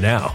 now.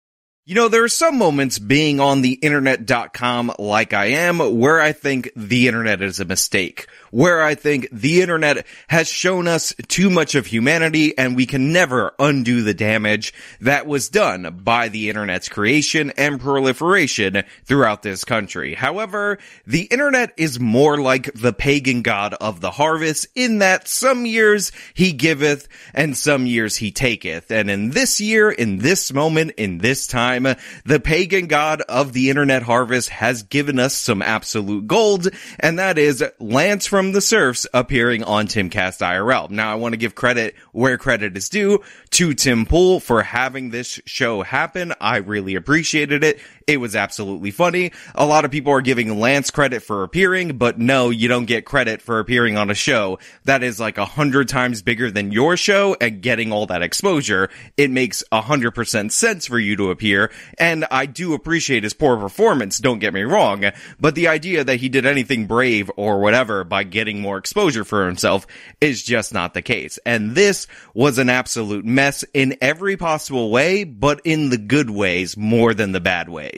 You know, there are some moments being on the internet.com like I am where I think the internet is a mistake, where I think the internet has shown us too much of humanity and we can never undo the damage that was done by the internet's creation and proliferation throughout this country. However, the internet is more like the pagan god of the harvest in that some years he giveth and some years he taketh. And in this year, in this moment, in this time, the pagan god of the internet harvest has given us some absolute gold, and that is Lance from the Serfs appearing on Timcast IRL. Now, I want to give credit where credit is due to Tim Pool for having this show happen. I really appreciated it. It was absolutely funny. A lot of people are giving Lance credit for appearing, but no, you don't get credit for appearing on a show that is like a hundred times bigger than your show and getting all that exposure. It makes a hundred percent sense for you to appear. And I do appreciate his poor performance, don't get me wrong, but the idea that he did anything brave or whatever by getting more exposure for himself is just not the case. And this was an absolute mess in every possible way, but in the good ways more than the bad ways.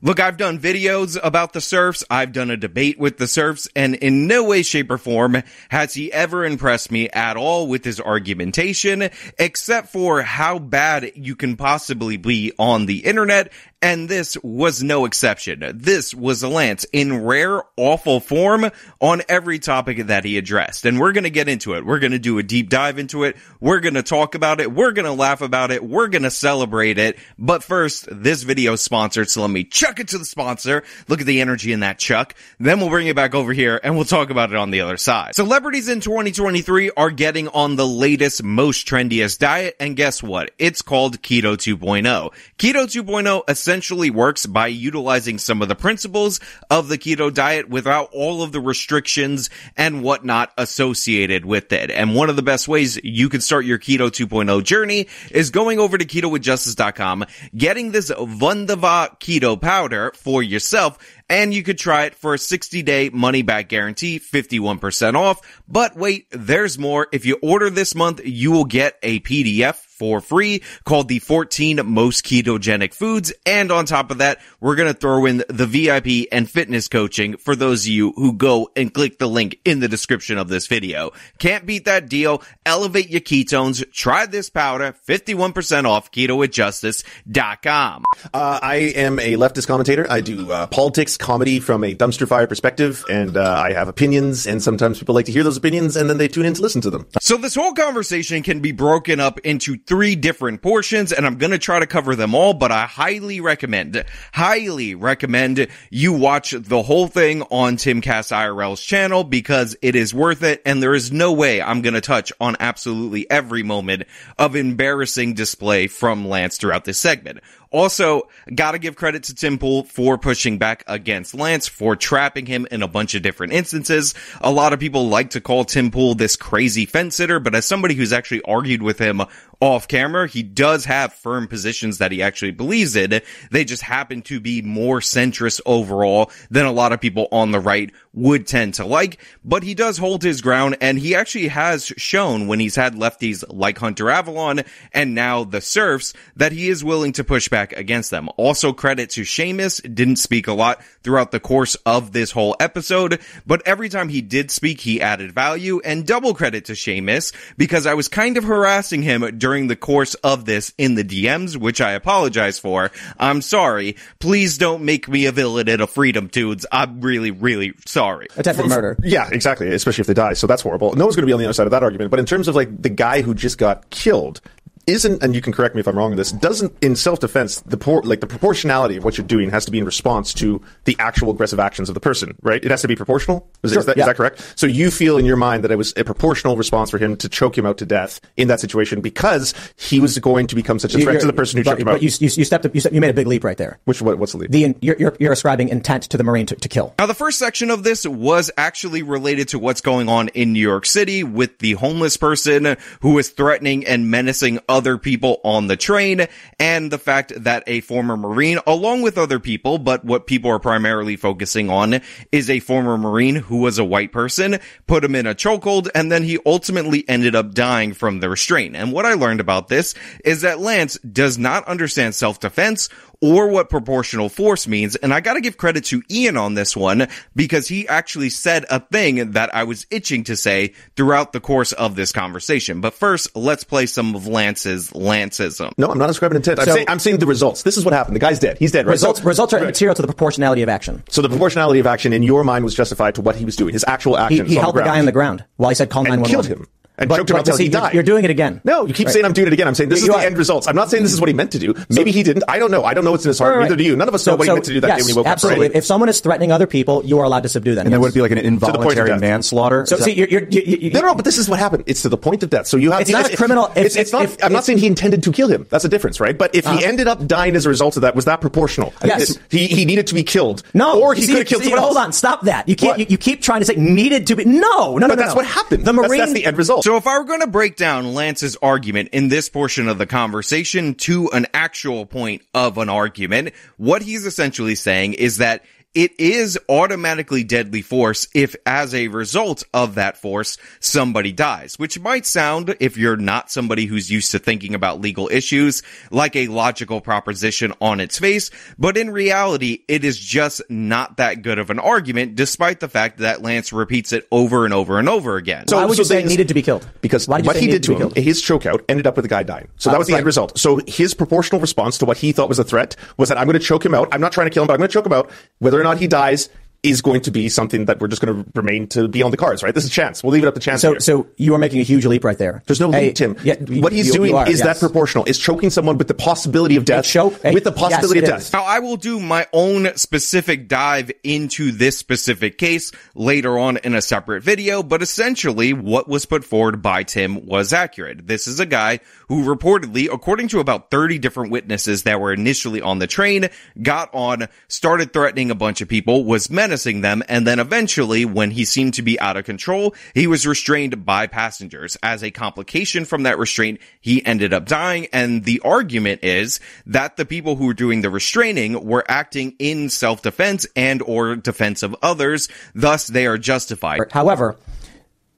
Look, I've done videos about the serfs. I've done a debate with the serfs and in no way, shape or form has he ever impressed me at all with his argumentation, except for how bad you can possibly be on the internet and this was no exception. This was Lance in rare, awful form on every topic that he addressed. And we're going to get into it. We're going to do a deep dive into it. We're going to talk about it. We're going to laugh about it. We're going to celebrate it. But first, this video is sponsored. So let me chuck it to the sponsor. Look at the energy in that chuck. Then we'll bring it back over here and we'll talk about it on the other side. Celebrities in 2023 are getting on the latest, most trendiest diet. And guess what? It's called Keto 2.0. Keto 2.0 essentially works by utilizing some of the principles of the keto diet without all of the restrictions and whatnot associated with it. And one of the best ways you can start your keto 2.0 journey is going over to ketowithjustice.com, getting this Vundava keto powder for yourself and you could try it for a 60 day money back guarantee, 51% off. But wait, there's more. If you order this month, you will get a PDF for free called the 14 most ketogenic foods. And on top of that, we're going to throw in the VIP and fitness coaching for those of you who go and click the link in the description of this video. Can't beat that deal. Elevate your ketones. Try this powder. 51% off ketowithjustice.com. Uh, I am a leftist commentator. I do uh, politics, comedy from a dumpster fire perspective, and uh, I have opinions, and sometimes people like to hear those opinions, and then they tune in to listen to them. So this whole conversation can be broken up into three different portions, and I'm going to try to cover them all, but I highly recommend, highly recommend you watch the whole thing on Timcast IRL's channel because it is worth it, and there is no way I'm going to touch on absolutely every moment of embarrassing display from Lance throughout this segment. Also, gotta give credit to Tim Pool for pushing back against Lance, for trapping him in a bunch of different instances. A lot of people like to call Tim Pool this crazy fence sitter, but as somebody who's actually argued with him off camera, he does have firm positions that he actually believes in. They just happen to be more centrist overall than a lot of people on the right would tend to like, but he does hold his ground and he actually has shown when he's had lefties like Hunter Avalone and now the serfs that he is willing to push back against them. Also credit to Seamus, didn't speak a lot throughout the course of this whole episode, but every time he did speak, he added value and double credit to Seamus because I was kind of harassing him during the course of this in the DMs, which I apologize for. I'm sorry. Please don't make me a villain in a FreedomToons. I'm really, really sorry sorry. Attempted murder. Yeah, exactly. Especially if they die. So that's horrible. No one's going to be on the other side of that argument. But in terms of like the guy who just got killed, isn't, and you can correct me if I'm wrong on this, doesn't in self-defense the por- like the proportionality of what you're doing has to be in response to the actual aggressive actions of the person, right? It has to be proportional. Is, Sure, is that, yeah. is that correct? So you feel in your mind that it was a proportional response for him to choke him out to death in that situation because he was going to become such a threat You're- to the person who but, choked him out. you, you, you stepped up, you, stepped- you made a big leap right there. Which what, what's the leap? The you're, you're, you're ascribing intent to the Marine to, to kill. Now, the first section of this was actually related to what's going on in New York City with the homeless person who is threatening and menacing other people on the train and the fact that a former Marine, along with other people, but what people are primarily focusing on is a former Marine who was a white person, put him in a chokehold, and then he ultimately ended up dying from the restraint. And what I learned about this is that Lance does not understand self-defense or what proportional force means. And I gotta give credit to Ian on this one because he actually said a thing that I was itching to say throughout the course of this conversation. But first, let's play some of Lance's Lanceism. no, I'm not ascribing intent. I'm, So- saying, I'm saying the results. This is what happened. The guy's dead. He's dead, right? Results, So- results are right. immaterial to the proportionality of action. So the proportionality of action in your mind was justified to what he was doing, his actual He, actions. he on held the the guy on the ground while he said call 911. killed him and But- choked him but until see, he you're- died. You're doing it again. No, you keep Right. saying I'm doing it again. I'm saying this You is are. the end results. I'm not saying this is what he meant to do. Maybe he didn't. I don't know. I don't know what's in his heart. Right, right. Neither do you. None of us know So- what he so, meant to do that yes, day when he woke absolutely. up. If someone is threatening other people, you are allowed to subdue them. And then yes. would be like an involuntary manslaughter? So Is see, that- you're, you're, you, you, No, no, but this is what happened. It's to the point of death. So you have. It's not a criminal- if- It's, it's not. if- I'm not saying he intended to kill him. That's a difference, right? But if he Uh-huh. ended up dying as a result of that, was that proportional? Yes. He he needed to be killed. no, or he could have killed see, someone Hold on, stop that. You can't. You, you keep trying to say needed to be. No, no, no, But that's what happened. The That's- Marine. that's the end result. So if I were going to break down Lance's argument in this portion of the conversation to an actual point of an argument, what he's essentially saying is that it is automatically deadly force if as a result of that force, somebody dies, which might sound, if you're not somebody who's used to thinking about legal issues, like a logical proposition on its face, but in reality, it is just not that good of an argument, despite the fact that Lance repeats it over and over and over again. Why would you say they- needed to be killed? Because Why what he needed did to be him, killed? his chokeout ended up with the guy dying. So that Uh, was the right. end result. So his proportional response to what he thought was a threat was that I'm going to choke him out. I'm not trying to kill him, but I'm going to choke him out. Whether or not he dies is going to be something that we're just going to remain to be on the cards, right? This is a chance. We'll leave it up to chance. So, here. so you are making a huge leap right there. There's no Hey, lead, Tim. yeah, what he's you- doing you are, is that proportional. Is choking someone with the possibility of death. choke- hey, with the possibility it of is. death. Now, I will do my own specific dive into this specific case later on in a separate video, but essentially what was put forward by Tim was accurate. This is a guy who reportedly, according to about 30 different witnesses that were initially on the train, got on, started threatening a bunch of people, was menacing them, and then eventually, when he seemed to be out of control, he was restrained by passengers. As a complication from that restraint, he ended up dying, and the argument is that the people who were doing the restraining were acting in self-defense and or defense of others, thus they are justified. However,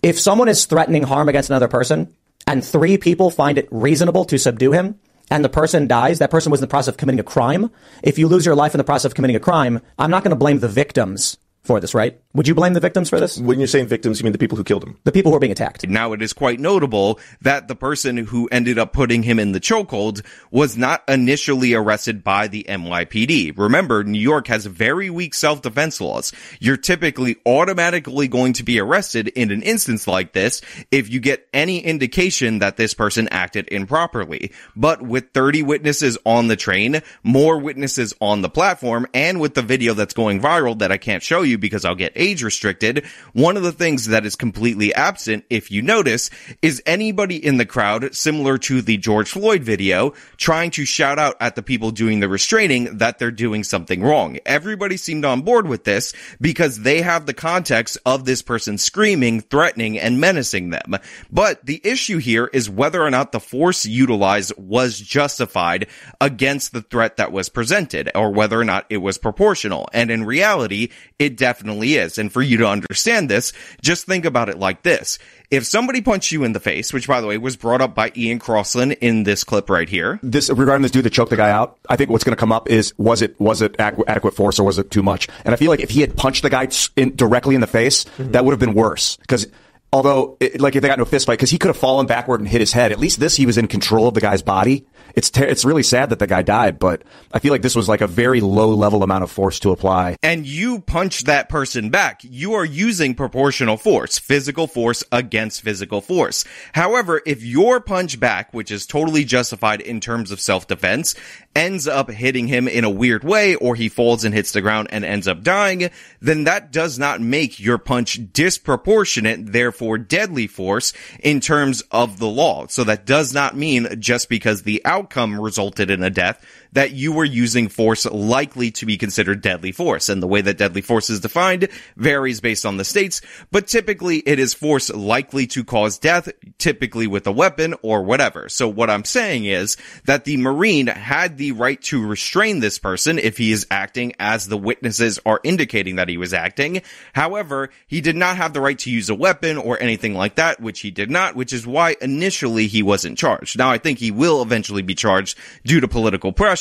if someone is threatening harm against another person and three people find it reasonable to subdue him and the person dies, that person was in the process of committing a crime. If you lose your life in the process of committing a crime, I'm not going to blame the victims for this, right? Would you blame the victims for this? When you're saying victims, you mean the people who killed him. The people who are being attacked. Now it is quite notable that the person who ended up putting him in the chokehold was not initially arrested by the NYPD. Remember, New York has very weak self-defense laws. You're typically automatically going to be arrested in an instance like this if you get any indication that this person acted improperly. But with 30 witnesses on the train, more witnesses on the platform, and with the video that's going viral that I can't show you because I'll get age restricted, one of the things that is completely absent, if you notice, is anybody in the crowd, similar to the George Floyd video, trying to shout out at the people doing the restraining that they're doing something wrong. Everybody seemed on board with this because they have the context of this person screaming, threatening, and menacing them. But the issue here is whether or not the force utilized was justified against the threat that was presented, or whether or not it was proportional. And in reality, it definitely is. And for you to understand this, just think about it like this. If somebody punched you in the face, which by the way was brought up by Ian Crossland in this clip right here, this regarding this dude that choked the guy out, I think what's going to come up is was it was it adequ- adequate force or was it too much? And I feel like if he had punched the guy in, directly in the face, mm-hmm. that would have been worse because. Although, it, like, if they got into a fist fight, because he could have fallen backward and hit his head. At least this, he was in control of the guy's body, it's ter- it's really sad that the guy died, but I feel like this was like a very low level amount of force to apply. and you punch that person back, you are using proportional force, physical force against physical force. However, if your punch back, which is totally justified in terms of self-defense, ends up hitting him in a weird way, or he falls and hits the ground and ends up dying, then that does not make your punch disproportionate, therefore deadly force in terms of the law. So that does not mean just because the outcome resulted in a death that you were using force likely to be considered deadly force. And the way that deadly force is defined varies based on the states, but typically it is force likely to cause death, typically with a weapon or whatever. So what I'm saying is that the Marine had the right to restrain this person if he is acting as the witnesses are indicating that he was acting. However, he did not have the right to use a weapon or anything like that, which he did not, which is why initially he wasn't charged. Now I think he will eventually be charged due to political pressure,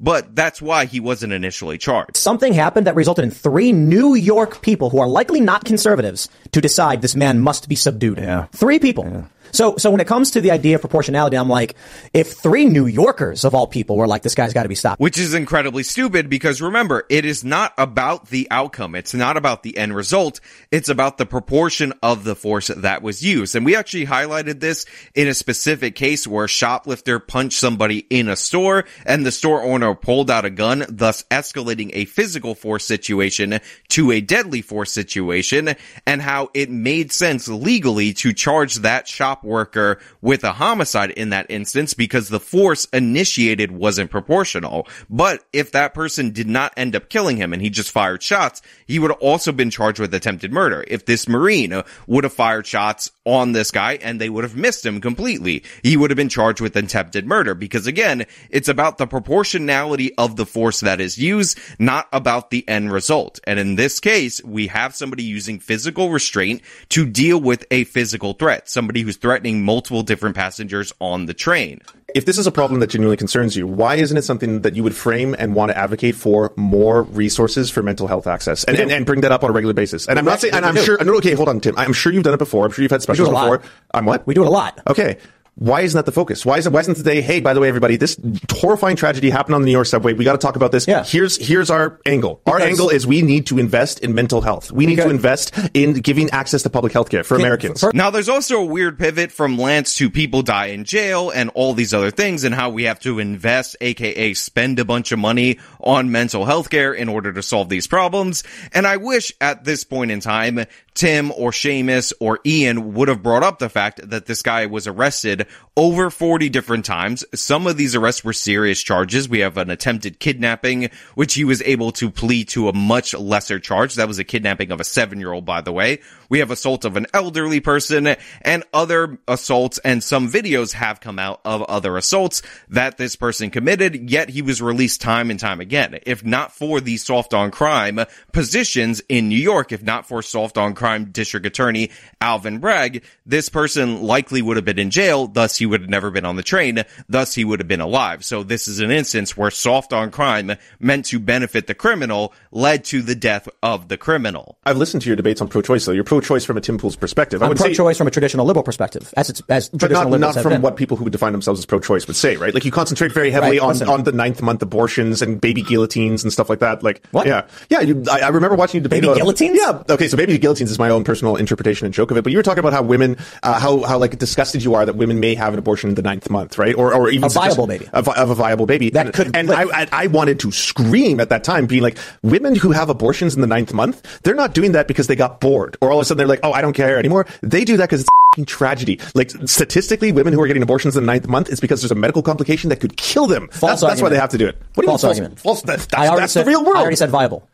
but that's why he wasn't initially charged. Something happened that resulted in three New York people who are likely not conservatives to decide this man must be subdued. Yeah. Three people. So, so when it comes to the idea of proportionality, I'm like, if three New Yorkers of all people were like, this guy's got to be stopped. Which is incredibly stupid because remember, it is not about the outcome. It's not about the end result. It's about the proportion of the force that was used. And we actually highlighted this in a specific case where a shoplifter punched somebody in a store and the store owner pulled out a gun, thus escalating a physical force situation to a deadly force situation and how it made sense legally to charge that worker with a homicide in that instance because the force initiated wasn't proportional. But if that person did not end up killing him and he just fired shots, he would have also been charged with attempted murder. If this Marine would have fired shots on this guy and they would have missed him completely, he would have been charged with attempted murder because again, it's about the proportionality of the force that is used, not about the end result. And in this case, we have somebody using physical restraint to deal with a physical threat, somebody who's threatening multiple different passengers on the train. If this is a problem that genuinely concerns you, why isn't it something that you would frame and want to advocate for more resources for mental health access and, and, and bring that up on a regular basis? And I'm not saying, and I'm sure, no, okay, hold on, Tim. I'm sure you've done it before. I'm sure you've had specials it a lot. before. I'm what? We do it a lot. Okay. Why isn't that the focus? Why isn't why isn't today? Hey, by the way, everybody, this horrifying tragedy happened on the New York subway. We got to talk about this. Yeah. Here's here's our angle. Our angle is we need to invest in mental health. We need Okay. to invest in giving access to public health care for Americans. for- Now, there's also a weird pivot from Lance to people die in jail and all these other things and how we have to invest, aka spend a bunch of money on mental health care in order to solve these problems. And I wish at this point in time, Tim or Seamus or Ian would have brought up the fact that this guy was arrested over 40 different times. Some of these arrests were serious charges. We have an attempted kidnapping, which he was able to plead to a much lesser charge. That was a kidnapping of a seven year old, by the way. We have assault of an elderly person and other assaults and some videos have come out of other assaults that this person committed, yet he was released time and time again. If not for the soft on crime positions in New York, if not for soft on crime district attorney Alvin Bragg, this person likely would have been in jail, thus he would have never been on the train, thus he would have been alive. So this is an instance where soft on crime meant to benefit the criminal led to the death of the criminal. I've listened to your debates on pro-choice, though. You're pro-choice from a Tim Pool's perspective. I I'm pro-choice from a traditional liberal perspective, as it's as but traditional not, liberals not have from been. what people who would define themselves as pro-choice would say, right? Like you concentrate very heavily Right, on, on the ninth month abortions and baby guillotines and stuff like that. Like, What? Yeah, yeah. You, I, I remember watching you debate Baby about guillotines? Yeah. Okay, so baby guillotines is my own personal interpretation and joke of it. But you were talking about how women, uh, how how like disgusted you are that women may have an abortion in the ninth month, right? Or or even A viable baby. of, of a viable baby That and, could And. I, I I wanted to scream at that time, being like, women who have abortions in the ninth month, they're not doing that because they got bored, or all of a sudden they're like, oh, I don't care anymore. They do that because it's a tragedy. Like statistically, women who are getting abortions in the ninth month is because there's a medical complication that could kill them. False that's, that's why they have to do it. What do you false mean argument. False. That's, that's, I that's said, the real world. I already said viable.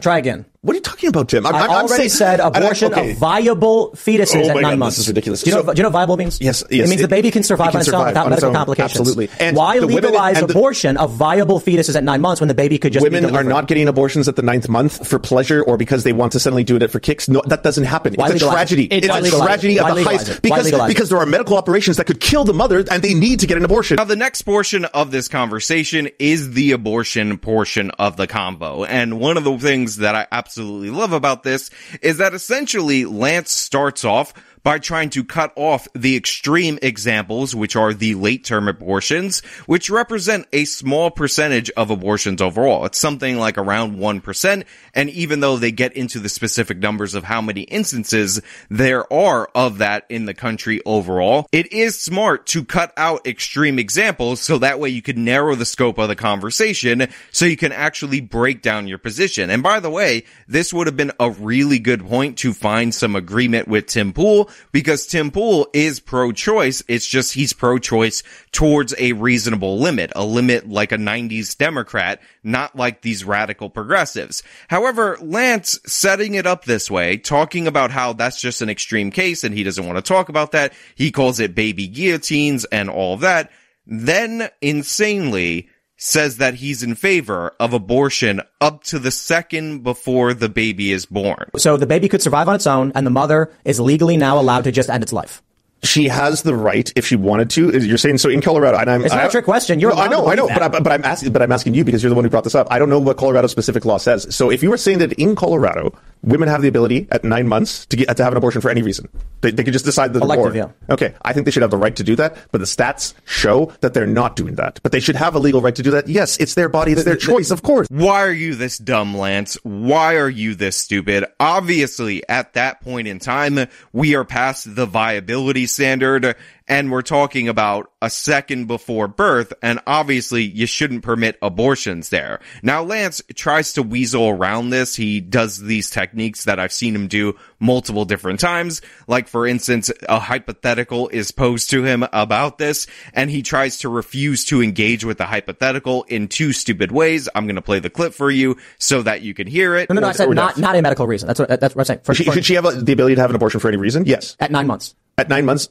Try again. What are you talking about, Tim? I'm, I I'm- I'm already saying- said and I- abortion okay. of viable fetuses Oh at nine God, this months. is ridiculous. Do you know, So- do you know what viable means? Yes, It means it- the baby can survive can on its own without medical own. complications. Absolutely. And Why the women- legalize and the- abortion of viable fetuses at nine months when the baby could just be Women are not getting abortions at the ninth month for pleasure or because they want to suddenly do it for kicks. No, that doesn't happen. Why it's a legalize it? tragedy. It's- It's a legalize it? tragedy Why of the highest because because there are medical operations that could kill the mother and they need to get an abortion. Now, the next portion of this conversation is the abortion portion of the combo. And one of the things that I absolutely love about this is that essentially Lance starts off by trying to cut off the extreme examples, which are the late term abortions, which represent a small percentage of abortions overall. It's something like around 1%. And even though they get into the specific numbers of how many instances there are of that in the country overall, it is smart to cut out extreme examples so that way you can narrow the scope of the conversation so you can actually break down your position. And by the way, this would have been a really good point to find some agreement with Tim Pool because Tim Pool is pro-choice. It's just he's pro-choice towards a reasonable limit, a limit like a 90s Democrat, not like these radical progressives. However, Lance setting it up this way, talking about how that's just an extreme case and he doesn't want to talk about that. He calls it baby guillotines and all of that. Then insanely says that he's in favor of abortion up to the second before the baby is born. So the baby could survive on its own, and the mother is legally now allowed to just end its life. She has the right if she wanted to. You're saying so in Colorado, and I'm. It's not I, a trick question. You're No, I know, I know, believe but, I, but I'm asking, but I'm asking you because you're the one who brought this up. I don't know what Colorado specific law says. So if you were saying that in Colorado, women have the ability at nine months to get to have an abortion for any reason, they, they could just decide that they're Elective, yeah. Okay, I think they should have the right to do that, but the stats show that they're not doing that. But they should have a legal right to do that. Yes, it's their body, it's their choice, of course. Why are you this dumb, Lance? Why are you this stupid? Obviously, at that point in time, we are past the viability standard and we're talking about a second before birth, and obviously you shouldn't permit abortions there. Now, Lance tries to weasel around this. He does these techniques that I've seen him do multiple different times. Like, for instance, a hypothetical is posed to him about this, and he tries to refuse to engage with the hypothetical in two stupid ways. I'm gonna play the clip for you so that you can hear it. No, no, no. I said not, not a medical reason. That's what, that's what I'm saying. For, She, for- should she have a, the ability to have an abortion for any reason? Yes. at nine months. At nine months,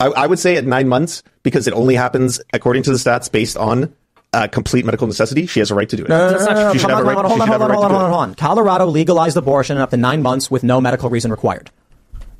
I, I would say at nine months because it only happens according to the stats based on uh, complete medical necessity. She has a right to do it. No, no, no, no, no, She should hold have a on, right. hold on, should hold on, a hold on, hold on, do hold it. on. Colorado legalized abortion up to nine months with no medical reason required.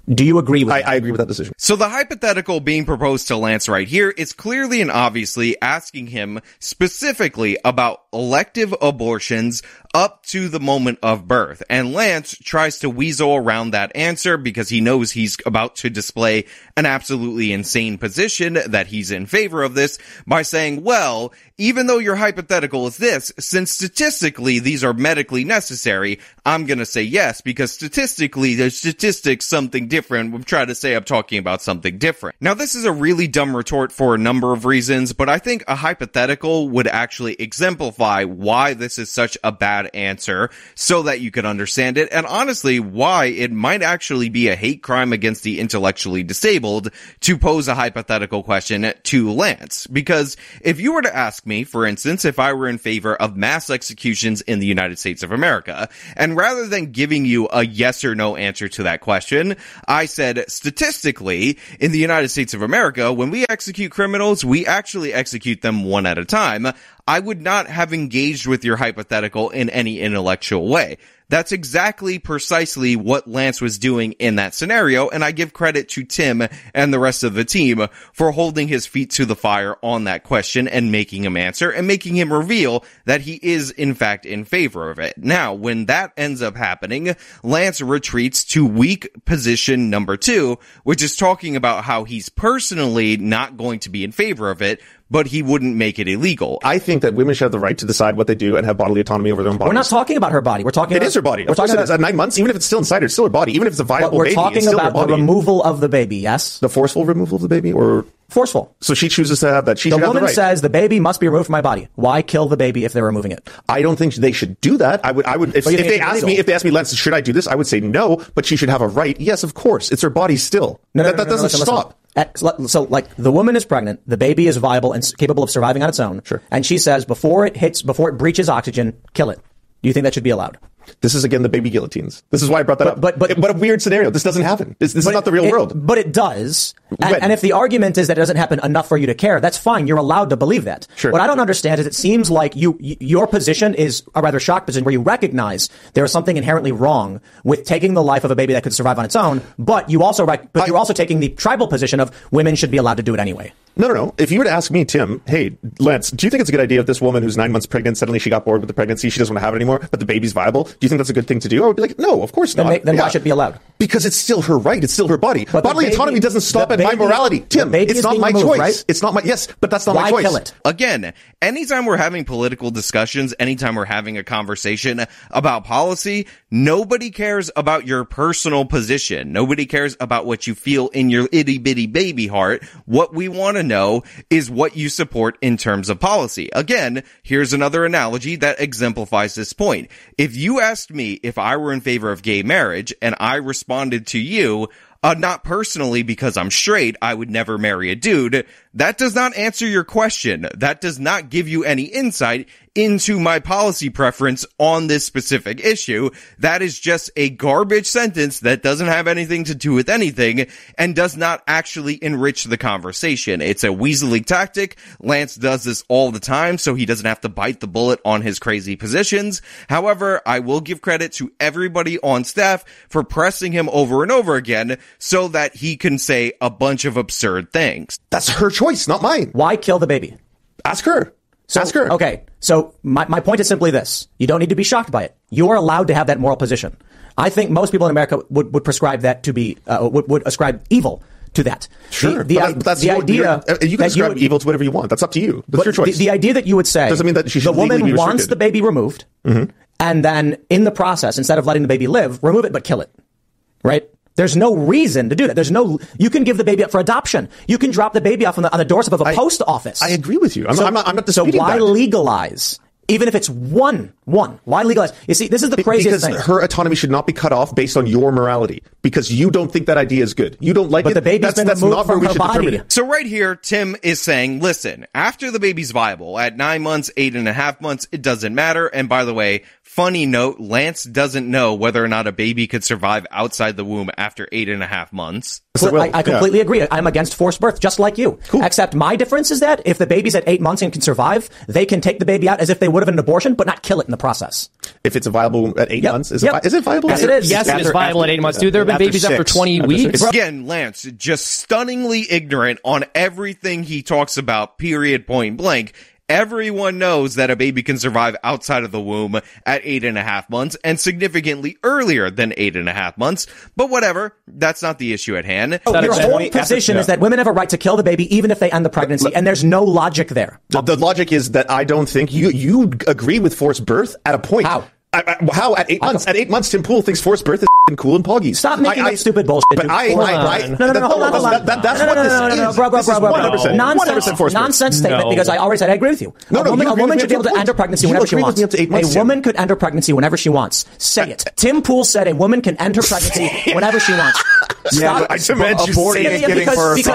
Do you agree with I, that? I agree with that decision. So the hypothetical being proposed to Lance right here is clearly and obviously asking him specifically about elective abortions up to the moment of birth. And Lance tries to weasel around that answer because he knows he's about to display an absolutely insane position that he's in favor of this by saying, well, even though your hypothetical is this, since statistically these are medically necessary, I'm gonna say yes because statistically the statistics something different. I'm trying to say I'm talking about something different. Now this is a really dumb retort for a number of reasons, but I think a hypothetical would actually exemplify why this is such a bad answer so that you can understand it and honestly why it might actually be a hate crime against the intellectually disabled to pose a hypothetical question to Lance. Because if you were to ask me, for instance, if I were in favor of mass executions in the United States of America, and rather than giving you a yes or no answer to that question, I said statistically, in the United States of America, when we execute criminals, we actually execute them one at a time. I would not have engaged with your hypothetical in any intellectual way. That's exactly precisely what Lance was doing in that scenario, and I give credit to Tim and the rest of the team for holding his feet to the fire on that question and making him answer and making him reveal that he is in fact in favor of it. Now, when that ends up happening, Lance retreats to weak position number two, which is talking about how he's personally not going to be in favor of it, but he wouldn't make it illegal. I think that women should have the right to decide what they do and have bodily autonomy over their own body. We're not talking about her body. We're talking. It about, is her body. We're talking about. At nine months, even if it's still inside her, it's still her body. Even if it's a viable we're baby, talking it's still about the removal of the baby. Yes, the forceful removal of the baby, or forceful. so she chooses to have that. She The woman the right. says the baby must be removed from my body. Why kill the baby if they're removing it? I don't think they should do that. I would, I would, if, if they it's ask me, if they ask me, Lance, should I do this? I would say no, but she should have a right. Yes, of course. It's her body still. No, no, that no, no, no, doesn't listen, listen. stop. At- so, so, like, the woman is pregnant, the baby is viable and capable of surviving on its own. Sure. And she says, before it hits, before it breaches oxygen, kill it. Do you think that should be allowed? This is again the baby guillotines. This is why I brought that But- up. but- but- what a weird scenario. This doesn't happen. This, this is not the real it- world. But it does. And, and if the argument is that it doesn't happen enough for you to care, that's fine. You're allowed to believe that. Sure. What I don't understand is it seems like you, your position is a rather shocked position where you recognize there is something inherently wrong with taking the life of a baby that could survive on its own, but you also, but you're also taking the tribal position of women should be allowed to do it anyway. No, no, no. If you were to ask me, Tim, hey, Lance, do you think it's a good idea if this woman who's nine months pregnant suddenly she got bored with the pregnancy, she doesn't want to have it anymore, but the baby's viable? Do you think that's a good thing to do? I would be like, no, of course Then, not. ma- then why should it be allowed? Because it's still her right. It's still her body. But Bodily baby- autonomy doesn't stop the at my morality. Tim, it's not my removed, choice. right? It's not my, yes, but that's not Why my choice. kill it? Again, anytime we're having political discussions, anytime we're having a conversation about policy, nobody cares about your personal position. Nobody cares about what you feel in your itty bitty baby heart. What we want to know is what you support in terms of policy. Again, here's another analogy that exemplifies this point. If you asked me if I were in favor of gay marriage and I responded to you, uh, not personally because I'm straight, I would never marry a dude. That does not answer your question. That does not give you any insight into my policy preference on this specific issue. That is just a garbage sentence that doesn't have anything to do with anything and does not actually enrich the conversation. It's a weaselly tactic. Lance does this all the time, so he doesn't have to bite the bullet on his crazy positions. However, I will give credit to everybody on staff for pressing him over and over again so that he can say a bunch of absurd things. That's her choice, not mine. Why kill the baby? Ask her. Ask her. Okay, so my, my point is simply this. You don't need to be shocked by it. You are allowed to have that moral position. I think most people in America would, would prescribe that to be, uh, would, would ascribe evil to that. Sure. The, the, but, that- but that's the your- idea uh, you can that you would- evil to whatever you want. That's up to you. That's your choice. The, the idea that you would say Doesn't mean that she should the woman wants the baby removed, and then in the process, instead of letting the baby live, remove it but kill it. Right? There's no reason to do that. There's no. You can give the baby up for adoption. You can drop the baby off on the on the doorstep of a post office. I agree with you. I'm, I'm not. I'm not so why that. legalize? Even if it's one, one, why legalize? You see, this is the craziest because thing. her autonomy should not be cut off based on your morality because you don't think that idea is good. You don't like But it. the baby's that's, been that's removed not where from we her should determine body. it. So right here, Tim is saying, listen, after the baby's viable, at nine months, eight and a half months, it doesn't matter. And by the way, funny note, Lance doesn't know whether or not a baby could survive outside the womb after eight and a half months. So, well, I, I completely agree. I'm against forced birth, just like you. Except my difference is that if the baby's at eight months and can survive, they can take the baby out as if they would have an abortion, but not kill it in the process. If it's a viable at eight Yep. months, is, Yep. it, it viable? Yes, it is. Yes, it is After- viable at eight months, dude. There have been babies up for 20 After weeks. six. Again, Lance, just stunningly ignorant on everything he talks about, period, point blank. Everyone knows that a baby can survive outside of the womb at eight and a half months and significantly earlier than eight and a half months. But whatever, that's not the issue at hand. Oh, your whole point? position is that women have a right to kill the baby even if they end the pregnancy, and there's no logic there. The, the logic is that I don't think you you agree with forced birth at a point. How? I, I, how at eight months? At eight months, Tim Pool thinks forced birth is f***ing cool and poggy. Stop making I, up stupid bullshit. But dude. I, Hold I, on. I, no, no, no, no, hold on, hold on. That, that, that's no, no, what no, this no, no, no, is. bro, bro, This bro, is bro, bro. 100%, Nonsense, 100% forced birth. nonsense statement No. because I already said I agree with you. No, a no, woman, you a agree woman with should me be able up to to a end her point. pregnancy You whenever she agree with wants. me up to eight months, A Tim. woman could end her pregnancy whenever she wants. Say it. Tim Pool said a woman can end her pregnancy whenever she wants. Yeah, Stop. but I demand you say yeah, is yeah, because-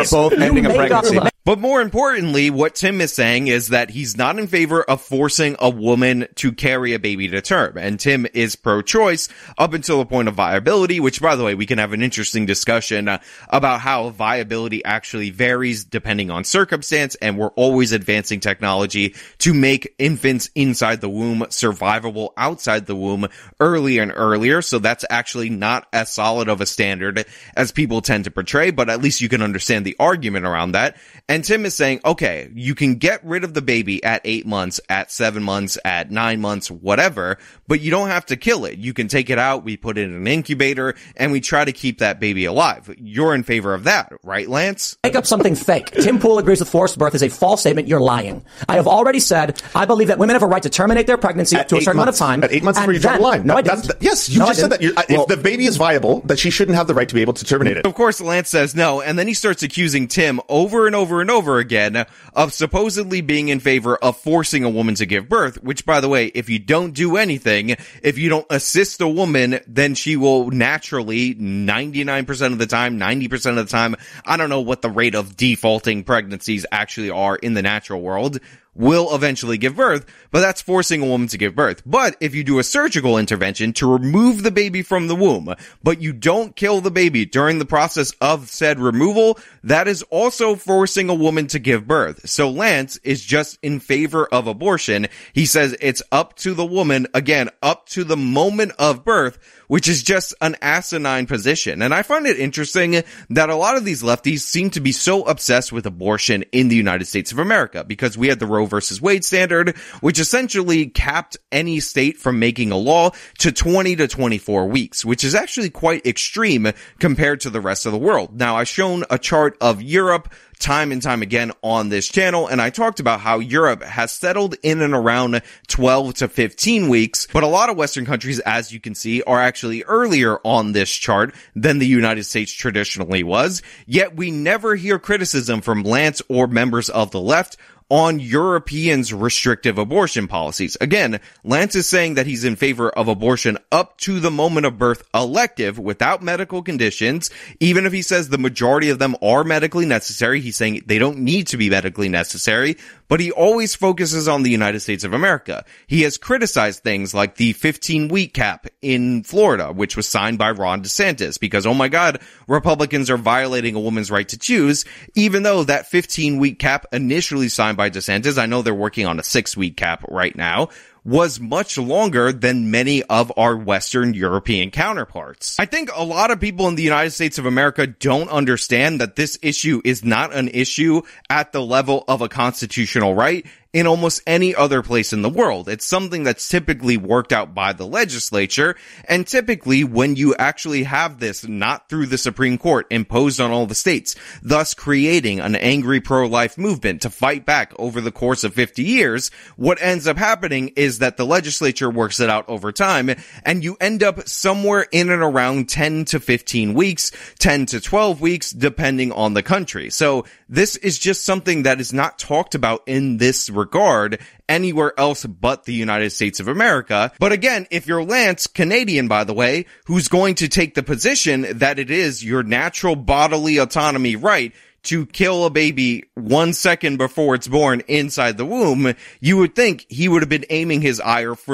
for both you ending a up pregnancy. But more importantly, what Tim is saying is that he's not in favor of forcing a woman to carry a baby to term. And Tim is pro-choice up until the point of viability, which by the way, we can have an interesting discussion uh, about how viability actually varies depending on circumstance. And we're always advancing technology to make infants inside the womb survivable outside the womb earlier and earlier. So that's actually not as solid of a standard as people tend to portray, but at least you can understand the argument around that. And Tim is saying, okay, you can get rid of the baby at eight months, at seven months, at nine months, whatever, but you don't have to kill it. You can take it out. We put it in an incubator and we try to keep that baby alive. You're in favor of that, right, Lance? Make up something fake. Tim Pool agrees with forced birth is a false statement. You're lying. I have already said I believe that women have a right to terminate their pregnancy At to a certain months. amount of time. At eight months and before you draw the then- line. No, I didn't. that's- yes, you No, just said didn't. that. You're, uh, if the baby is viable, that she shouldn't have the right to be able to terminate it. Of course, Lance says no, and then he starts accusing Tim over and over and over again of supposedly being in favor of forcing a woman to give birth, which by the way, if you don't do anything, if you don't assist a woman, then she will naturally, 99% of the time, 90% of the time, I don't know what the rate of defaulting pregnancies actually are in the natural world, will eventually give birth, but that's forcing a woman to give birth. But if you do a surgical intervention to remove the baby from the womb, but you don't kill the baby during the process of said removal, that is also forcing a woman to give birth. So Lance is just in favor of abortion. He says it's up to the woman, again, up to the moment of birth, which is just an asinine position. And I find it interesting that a lot of these lefties seem to be so obsessed with abortion in the United States of America because we had the Roe versus Wade standard, which essentially capped any state from making a law to 20 to 24 weeks, which is actually quite extreme compared to the rest of the world. Now, I've shown a chart of Europe, time and time again on this channel. And I talked about how Europe has settled in and around 12 to 15 weeks, but a lot of Western countries, as you can see, are actually earlier on this chart than the United States traditionally was. Yet we never hear criticism from Lance or members of the left on Europeans' restrictive abortion policies. Again, Lance is saying that he's in favor of abortion up to the moment of birth elective without medical conditions. Even if he says the majority of them are medically necessary, he's saying they don't need to be medically necessary, but he always focuses on the United States of America. He has criticized things like the 15 week cap in Florida, which was signed by Ron DeSantis because, oh my God, Republicans are violating a woman's right to choose, even though that 15 week cap initially signed by DeSantis, I know they're working on a six week cap right now, was much longer than many of our Western European counterparts. I think a lot of people in the United States of America don't understand that this issue is not an issue at the level of a constitutional right in almost any other place in the world. It's something that's typically worked out by the legislature. And typically when you actually have this not through the Supreme Court imposed on all the states, thus creating an angry pro-life movement to fight back over the course of 50 years, what ends up happening is that the legislature works it out over time and you end up somewhere in and around 10 to 15 weeks, 10 to 12 weeks, depending on the country. So this is just something that is not talked about in this regard anywhere else but the United States of America. But again, if you're Lance, Canadian by the way, who's going to take the position that it is your natural bodily autonomy right to kill a baby one second before it's born inside the womb, you would think he would have been aiming his ire for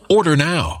Order now.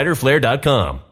fighterflare.com.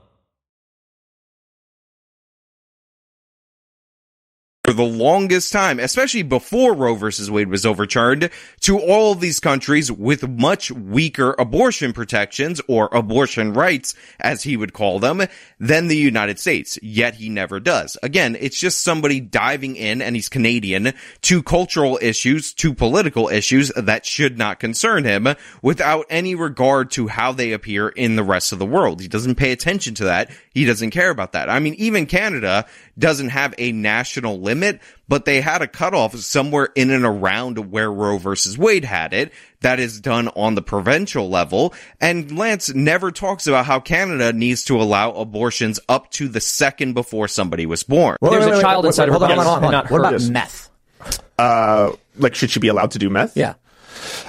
for the longest time, especially before Roe versus Wade was overturned, to all of these countries with much weaker abortion protections or abortion rights, as he would call them, than the United States. Yet he never does. Again, it's just somebody diving in, and he's Canadian, to cultural issues, to political issues that should not concern him without any regard to how they appear in the rest of the world. He doesn't pay attention to that. He doesn't care about that. I mean, even Canada doesn't have a national limit, but they had a cutoff somewhere in and around where Roe versus Wade had it. That is done on the provincial level. And Lance never talks about how Canada needs to allow abortions up to the second before somebody was born. Wait, There's wait, a wait, child wait, inside wait, of her hold on, hold on, hold on, What about hers. meth? Uh, like, should she be allowed to do meth? Yeah.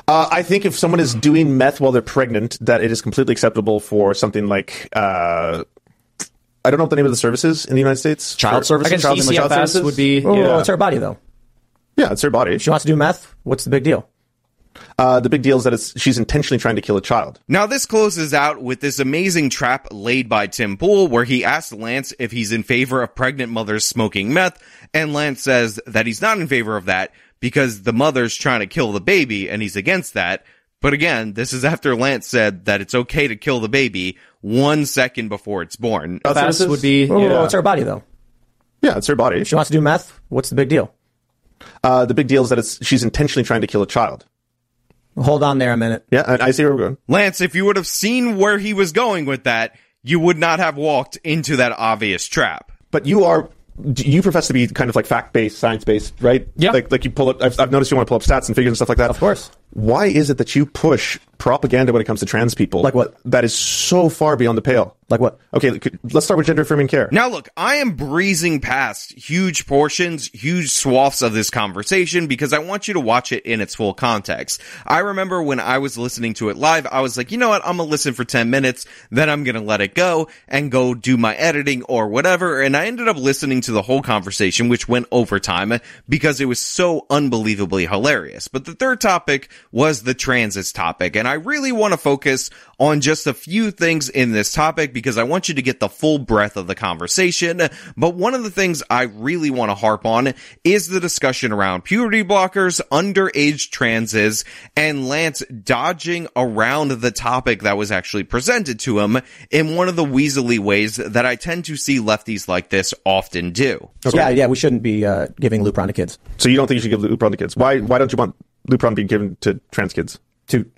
Uh, I think if someone is doing meth while they're pregnant, that it is completely acceptable for something like uh, I don't know what the name of the services in the United States. Child For- services? I guess Child, like child services? would be. Oh, yeah. it's her body though. Yeah, it's her body. If she wants to do meth, what's the big deal? Uh, the big deal is that it's, she's intentionally trying to kill a child. Now this closes out with this amazing trap laid by Tim Pool where he asks Lance if he's in favor of pregnant mothers smoking meth and Lance says that he's not in favor of that because the mother's trying to kill the baby and he's against that. But again, this is after Lance said that it's okay to kill the baby one second before it's born. Child Fast would be. Oh, yeah. it's her body though. Yeah, it's her body. If she wants to do meth, what's the big deal? Uh, the big deal is that it's, she's intentionally trying to kill a child. Hold on there a minute. Yeah, and I see where we're going. Lance, if you would have seen where he was going with that, you would not have walked into that obvious trap. But you are, you profess to be kind of like fact based, science based, right? Yeah. Like, like you pull up, I've, I've noticed you want to pull up stats and figures and stuff like that. Of course. Why is it that you push propaganda when it comes to trans people? Like what? That is so far beyond the pale. Like what? Okay, let's start with gender affirming care. Now look, I am breezing past huge portions, huge swaths of this conversation because I want you to watch it in its full context. I remember when I was listening to it live, I was like, you know what? I'm gonna listen for 10 minutes, then I'm gonna let it go and go do my editing or whatever. And I ended up listening to the whole conversation, which went over time because it was so unbelievably hilarious. But the third topic was the transits topic. And I really want to focus on just a few things in this topic because I want you to get the full breadth of the conversation. But one of the things I really want to harp on is the discussion around puberty blockers, underage transes, and Lance dodging around the topic that was actually presented to him in one of the weaselly ways that I tend to see lefties like this often do. Yeah, yeah, we shouldn't be uh, giving Lupron to kids. So you don't think you should give Lupron to kids? Why? Why don't you want Lupron to be given to trans kids? to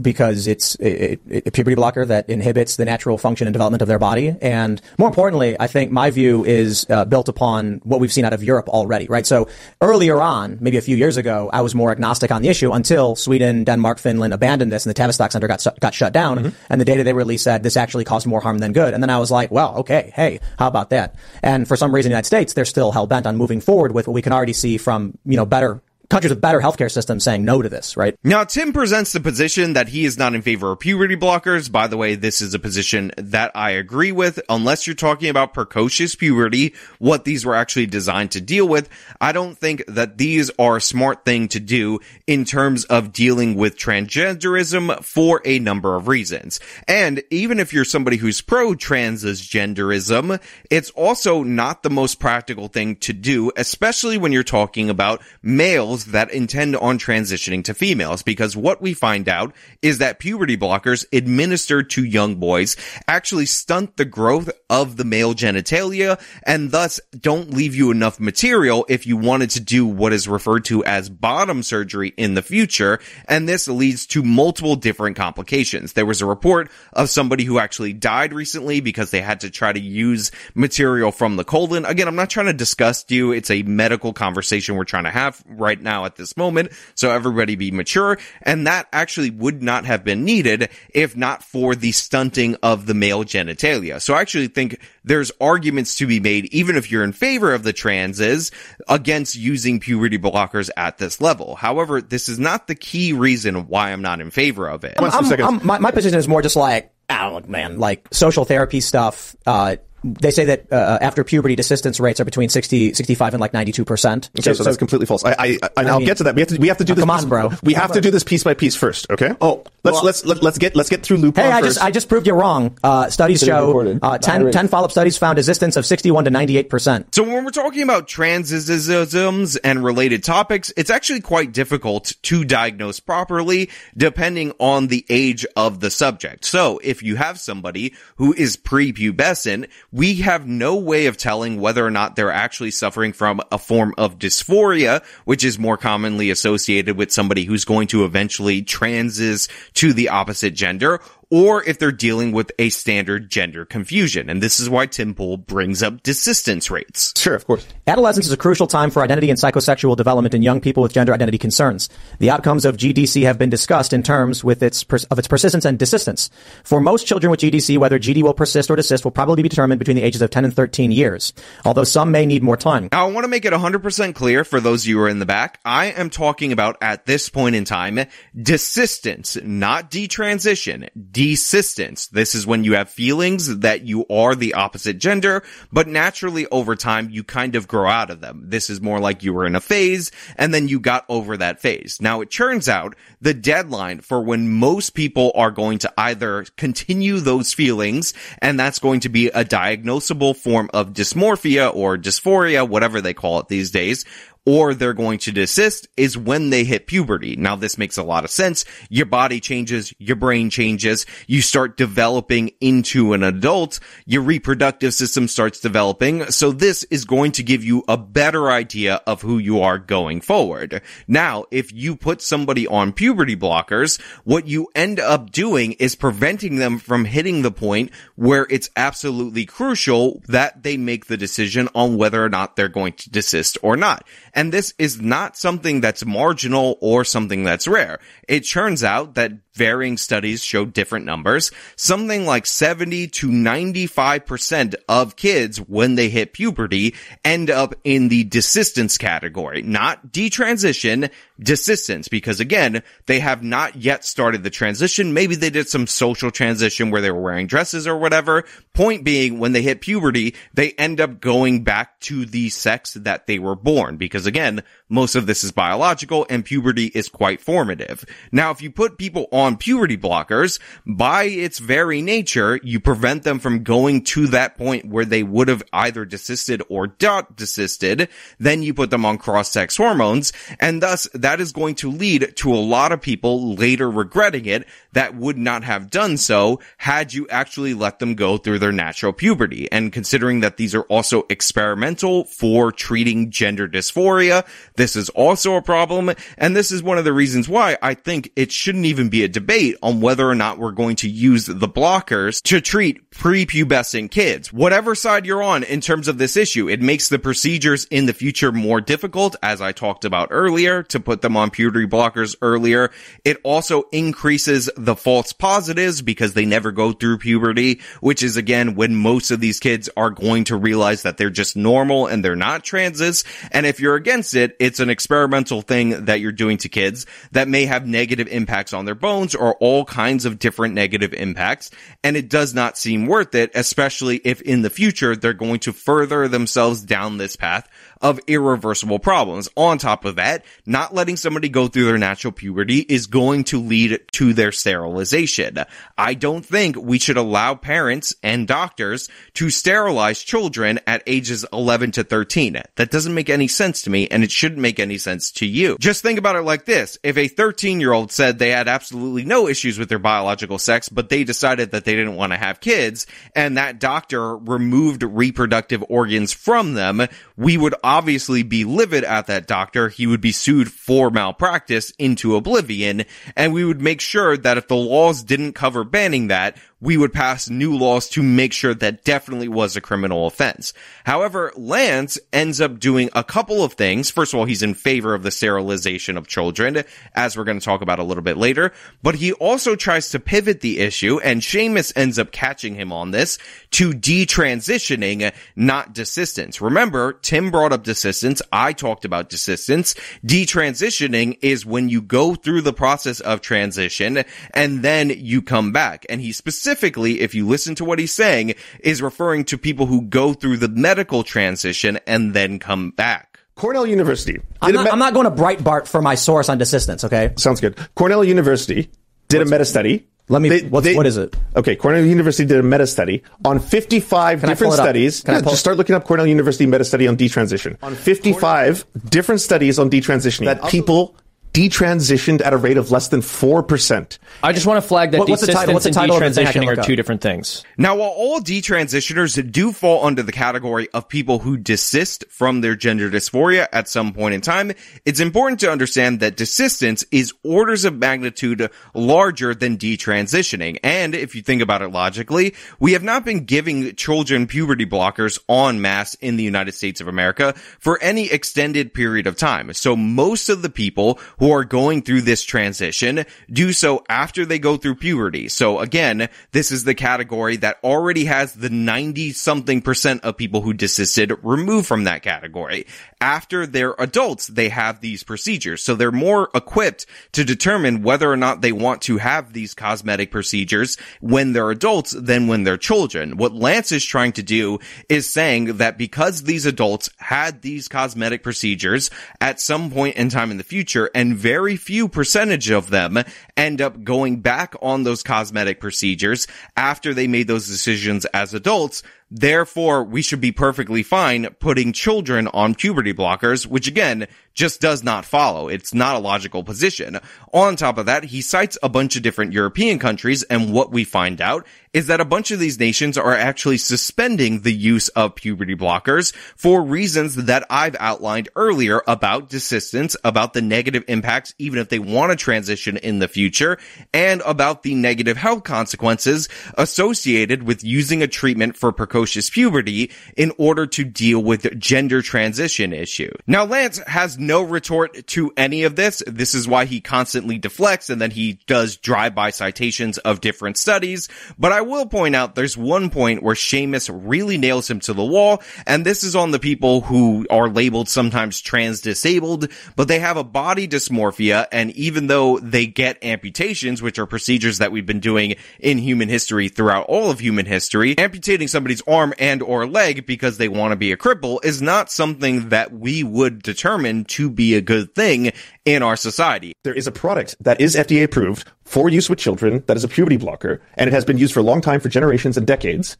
because it's a, a, a puberty blocker that inhibits the natural function and development of their body. And more importantly, I think my view is uh, built upon what we've seen out of Europe already, right? So earlier on, maybe a few years ago, I was more agnostic on the issue until Sweden, Denmark, Finland abandoned this and the Tavistock Center got, got shut down. And the data they released said this actually caused more harm than good. And then I was like, well, okay, hey, how about that? And for some reason, in the United States, they're still hell bent on moving forward with what we can already see from, you know, better countries with better healthcare systems saying no to this, right? Now, Tim presents the position that he is not in favor of puberty blockers. By the way, this is a position that I agree with. Unless you're talking about precocious puberty, what these were actually designed to deal with, I don't think that these are a smart thing to do in terms of dealing with transgenderism for a number of reasons. And even if you're somebody who's pro transgenderism, it's also not the most practical thing to do, especially when you're talking about males males that intend on transitioning to females because what we find out is that puberty blockers administered to young boys actually stunt the growth of the male genitalia and thus don't leave you enough material if you wanted to do what is referred to as bottom surgery in the future. And this leads to multiple different complications. There was a report of somebody who actually died recently because they had to try to use material from the colon. Again, I'm not trying to disgust you. It's a medical conversation we're trying to have right now at this moment. So everybody be mature. And that actually would not have been needed if not for the stunting of the male genitalia. So I actually think there's arguments to be made, even if you're in favor of the transes, against using puberty blockers at this level. However, this is not the key reason why I'm not in favor of it. I'm- I'm- I'm- my, my position is more just like, I don't know, man, like social therapy stuff. Uh, they say that uh, after puberty, desistance rates are between 60, 65 and like 92%. Okay, so, that's completely false. I, I, I, will mean- get to that. We have to, we have to do Oh, this. come on, piece- bro. We have to do this piece by piece first. Okay. Oh, let's well- let's let, let's get let's get through Lupron Hey, I first. just I just proved you wrong. Uh, studies show recorded. uh, 10, 10 follow-up studies found desistance of 61 to 98%. So when we're talking about transisms and related topics, it's actually quite difficult to diagnose properly depending on the age of the subject. So if you have somebody who is prepubescent, we have no way of telling whether or not they're actually suffering from a form of dysphoria, which is more commonly associated with somebody who's going to eventually transis to the opposite gender, or if they're dealing with a standard gender confusion. And this is why Tim Pool brings up desistance rates. Sure, of course. Adolescence is a crucial time for identity and psychosexual development in young people with gender identity concerns. The outcomes of GDC have been discussed in terms with its pers- of its persistence and desistance. For most children with GDC, whether GD will persist or desist will probably be determined between the ages of 10 and 13 years, although some may need more time. Now, I want to make it 100% clear for those of you who are in the back. I am talking about at this point in time, desistance, not detransition, desistance. This is when you have feelings that you are the opposite gender, but naturally over time you kind of grow out of them. This is more like you were in a phase and then you got over that phase. Now it turns out the deadline for when most people are going to either continue those feelings and that's going to be a diagnosable form of dysmorphia or dysphoria, whatever they call it these days, or they're going to desist is when they hit puberty. Now this makes a lot of sense. Your body changes, your brain changes, you start developing into an adult, your reproductive system starts developing. So this is going to give you a better idea of who you are going forward. Now, if you put somebody on puberty blockers, what you end up doing is preventing them from hitting the point where it's absolutely crucial that they make the decision on whether or not they're going to desist or not. And this is not something that's marginal or something that's rare. It turns out that varying studies show different numbers. Something like 70 to 95% of kids when they hit puberty end up in the desistance category, not detransition, desistance, because again, they have not yet started the transition. Maybe they did some social transition where they were wearing dresses or whatever. Point being, when they hit puberty, they end up going back to the sex that they were born, because again, most of this is biological and puberty is quite formative. Now, if you put people on puberty blockers, by its very nature, you prevent them from going to that point where they would have either desisted or not desisted. Then you put them on cross-sex hormones, and thus that is going to lead to a lot of people later regretting it that would not have done so had you actually let them go through their natural puberty. And considering that these are also experimental for treating gender dysphoria, this is also a problem. And this is one of the reasons why I think it shouldn't even be a debate on whether or not we're going to use the blockers to treat prepubescent kids. Whatever side you're on in terms of this issue, it makes the procedures in the future more difficult, as I talked about earlier, to put them on puberty blockers earlier. It also increases the false positives because they never go through puberty, which is again when most of these kids are going to realize that they're just normal and they're not transes. And if you're against it, it's an experimental thing that you're doing to kids that may have negative impacts on their bones hormones or all kinds of different negative impacts. And it does not seem worth it, especially if in the future they're going to further themselves down this path of irreversible problems. On top of that, not letting somebody go through their natural puberty is going to lead to their sterilization. I don't think we should allow parents and doctors to sterilize children at ages 11 to 13. That doesn't make any sense to me and it shouldn't make any sense to you. Just think about it like this. If a 13 year old said they had absolutely no issues with their biological sex, but they decided that they didn't want to have kids and that doctor removed reproductive organs from them, we would obviously be livid at that doctor. He would be sued for malpractice into oblivion. And we would make sure that if the laws didn't cover banning that, we would pass new laws to make sure that definitely was a criminal offense. However, Lance ends up doing a couple of things. First of all, he's in favor of the sterilization of children, as we're going to talk about a little bit later, but he also tries to pivot the issue and Seamus ends up catching him on this to detransitioning, not desistance. Remember, Tim brought up desistance. I talked about desistance. Detransitioning is when you go through the process of transition and then you come back. And he specifically, if you listen to what he's saying, is referring to people who go through the medical transition and then come back. Cornell University. I'm not, me- I'm not going to Breitbart for my source on desistance, okay? Sounds good. Cornell University did a meta study. Let me- what's- what is it? Okay, Cornell University did a meta study on 55 Can different pull it up? studies. Can I Yeah, pull- just start looking up Cornell University meta study on detransition. On 55 different studies on detransitioning that people detransitioned at a rate of less than 4%. I just want to flag that What- what's the title- what's the and title of the thing I can detransitioning look are two different things. Now, while all detransitioners do fall under the category of people who desist from their gender dysphoria at some point in time, it's important to understand that desistance is orders of magnitude larger than detransitioning. And if you think about it logically, we have not been giving children puberty blockers en masse in the United States of America for any extended period of time. So most of the people who are going through this transition do so after they go through puberty. So again, this is the category that already has the 90 something percent of people who desisted removed from that category. After they're adults, they have these procedures. So they're more equipped to determine whether or not they want to have these cosmetic procedures when they're adults than when they're children. What Lance is trying to do is saying that because these adults had these cosmetic procedures at some point in time in the future and very few percentage of them end up going back on those cosmetic procedures after they made those decisions as adults. Therefore, we should be perfectly fine putting children on puberty blockers, which again, just does not follow. It's not a logical position. On top of that, he cites a bunch of different European countries, and what we find out is that a bunch of these nations are actually suspending the use of puberty blockers for reasons that I've outlined earlier about desistance, about the negative impacts, even if they want to transition in the future, and about the negative health consequences associated with using a treatment for precocious puberty in order to deal with gender transition issue. Now, Lance has no retort to any of this. This is why he constantly deflects and then he does drive-by citations of different studies. But I will point out there's one point where Seamus really nails him to the wall, and this is on the people who are labeled sometimes trans disabled, but they have a body dysmorphia, and even though they get amputations, which are procedures that we've been doing in human history throughout all of human history, amputating somebody's arm and or leg because they want to be a cripple is not something that we would determine to be a good thing in our society. There is a product that is FDA approved for use with children that is a puberty blocker, and it has been used for a long time, for generations and decades.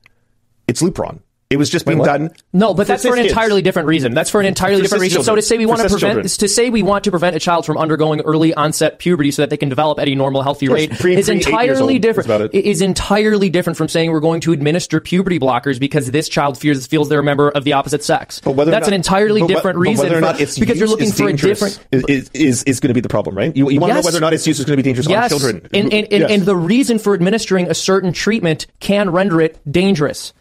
It's Lupron. It was just being what? done. No, but that's for an kids. entirely different reason. That's for an entirely For different cis reason. So to say we For want to prevent children. to say we want to prevent a child from undergoing early onset puberty so that they can develop at a normal healthy course, rate pre- is pre- entirely different. That's about it. It is entirely different from saying we're going to administer puberty blockers because this child feels feels they're a member of the opposite sex. But whether that's not- an entirely but different but reason. whether or not it's because you're looking for a different is, is, is going to be the problem, right? You, you want to know whether or not its use is going to be dangerous yes. on children. And, and, and, Yes. and the reason for administering a certain treatment can render it dangerous.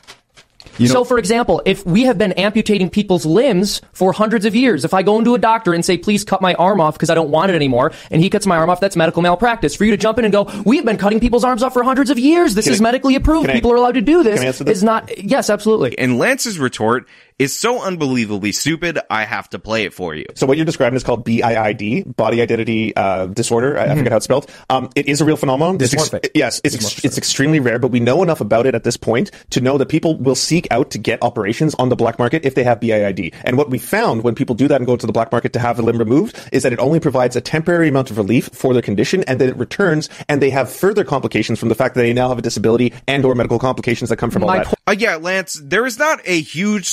So, for example, if we have been amputating people's limbs for hundreds of years, if I go into a doctor and say, please cut my arm off because I don't want it anymore, and he cuts my arm off, that's medical malpractice. For you to jump in and go, we have been cutting people's arms off for hundreds of years. This is I- medically approved. can I- People are allowed to do this. can I answer this? Is not, yes, absolutely. And Lance's retort is so unbelievably stupid, I have to play it for you. So what you're describing is called BIID, body identity uh, disorder. I, I forget how it's spelled. Um, it is a real phenomenon. It's ex- yes, it's ex- it's extremely rare, but we know enough about it at this point to know that people will seek out to get operations on the black market if they have BIID. And what we found when people do that and go to the black market to have a limb removed is that it only provides a temporary amount of relief for their condition, and then it returns, and they have further complications from the fact that they now have a disability and or medical complications that come from all that. Uh, yeah, Lance, there is not a huge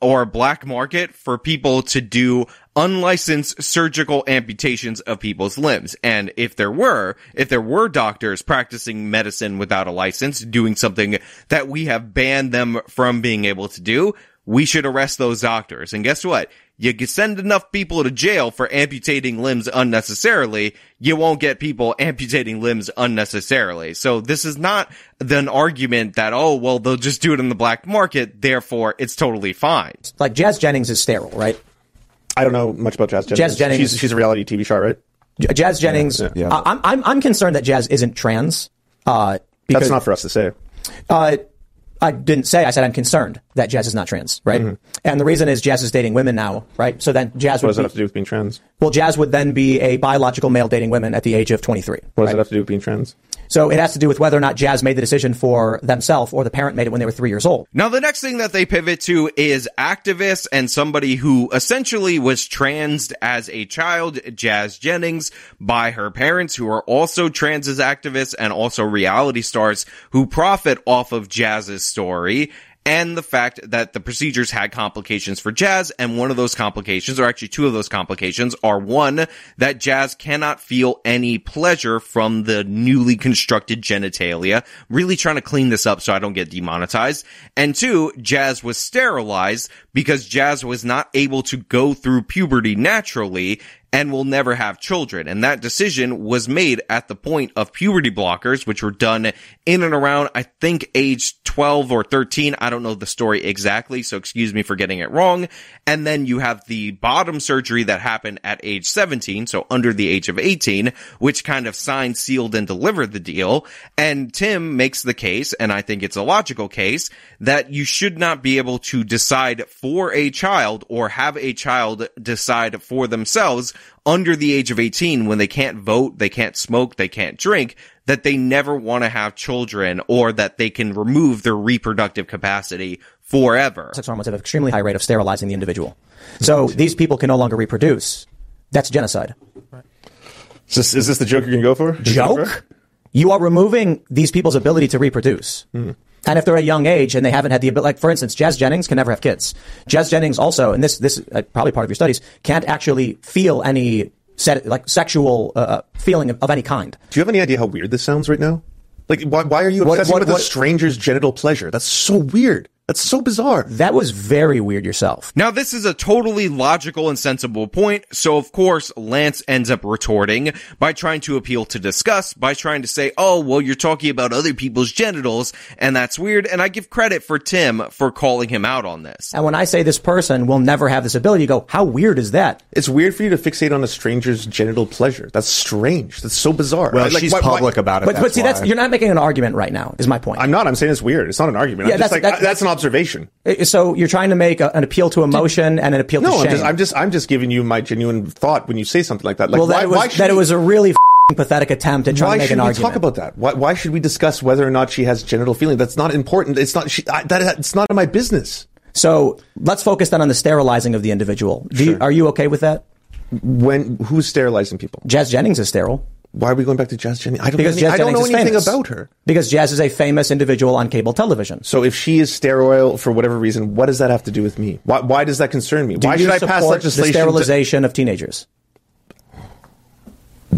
or black market for people to do unlicensed surgical amputations of people's limbs. And if there were, if there were doctors practicing medicine without a license, doing something that we have banned them from being able to do, we should arrest those doctors. And guess what? You can send enough people to jail for amputating limbs unnecessarily, you won't get people amputating limbs unnecessarily. So this is not an argument that, oh, well, they'll just do it in the black market, therefore it's totally fine. Like Jazz Jennings is sterile, right? I don't know much about Jazz Jennings. Jazz Jennings- She's, she's a reality TV star, right? J- Jazz Jennings. Yeah, yeah. I- I'm I'm I'm concerned that Jazz isn't trans. Uh, because, That's not for us to say. Uh, I didn't say. I said I'm concerned that Jazz is not trans, right? Mm-hmm. And the reason is Jazz is dating women now, right? So then Jazz What would does that have to do with being trans? well, Jazz would then be a biological male dating women at the age of 23. What does that have to do with being trans? So it has to do with whether or not Jazz made the decision for themselves or the parent made it when they were three years old. Now, the next thing that they pivot to is activists and somebody who essentially was transed as a child, Jazz Jennings, by her parents, who are also trans as activists and also reality stars who profit off of Jazz's story. And the fact that the procedures had complications for Jazz, and one of those complications, or actually two of those complications, are one, that Jazz cannot feel any pleasure from the newly constructed genitalia. Really trying to clean this up so I don't get demonetized. And two, Jazz was sterilized because Jazz was not able to go through puberty naturally and will never have children. And that decision was made at the point of puberty blockers, which were done in and around, I think, age 12 or 13. I don't know the story exactly, so excuse me for getting it wrong. And then you have the bottom surgery that happened at age 17, so under the age of 18, which kind of signed, sealed, and delivered the deal. And Tim makes the case, and I think it's a logical case, that you should not be able to decide for a child or have a child decide for themselves under the age of 18 when they can't vote, they can't smoke, they can't drink, that they never want to have children or that they can remove their reproductive capacity forever. Sex hormones have an extremely high rate of sterilizing the individual. So these people can no longer reproduce. That's genocide. Is this, is this the joke you're going to go for? Joke? You are removing these people's ability to reproduce. Hmm. And if they're a young age and they haven't had the ability, like for instance, Jazz Jennings can never have kids. Jazz Jennings also, and this this is uh, probably part of your studies, can't actually feel any set, like sexual uh, uh, feeling of, of any kind. Do you have any idea how weird this sounds right now? Like, why, why are you What- what- with what- a stranger's genital pleasure? That's so weird. That's so bizarre. That was very weird yourself. Now, this is a totally logical and sensible point, so of course, Lance ends up retorting by trying to appeal to disgust, by trying to say, oh, well, you're talking about other people's genitals, and that's weird, and I give credit for Tim for calling him out on this. And when I say this person will never have this ability, you go, how weird is that? It's weird for you to fixate on a stranger's genital pleasure. That's strange. That's so bizarre. Well, Like, she's why- why- public about it. But, but that's see, that's you're not making an argument right now. Is my point. I'm not. I'm saying it's weird. It's not an argument. Yeah, I'm just that's- like, that- I- that's an observation. Uh, So you're trying to make a, an appeal to emotion and an appeal to No, shame. I'm just, I'm just, I'm just giving you my genuine thought when you say something like that. Like, well, that why, it was that it was a really f***ing pathetic attempt at trying why to make should an we argument. talk about that? Why, why should we discuss whether or not she has genital feeling? That's not important. It's not. She, I, that, it's not in my business. So let's focus then on the sterilizing of the individual. Do you, are you okay with that? When who's sterilizing people? Jazz Jennings is sterile Why are we going back to Jazz Jennings? I don't, because know, Jazz I don't know anything famous. about her. Because Jazz is a famous individual on cable television. So if she is sterile for whatever reason, what does that have to do with me? Why, why does that concern me? Do why should I pass support the legislation? to- sterilization of teenagers?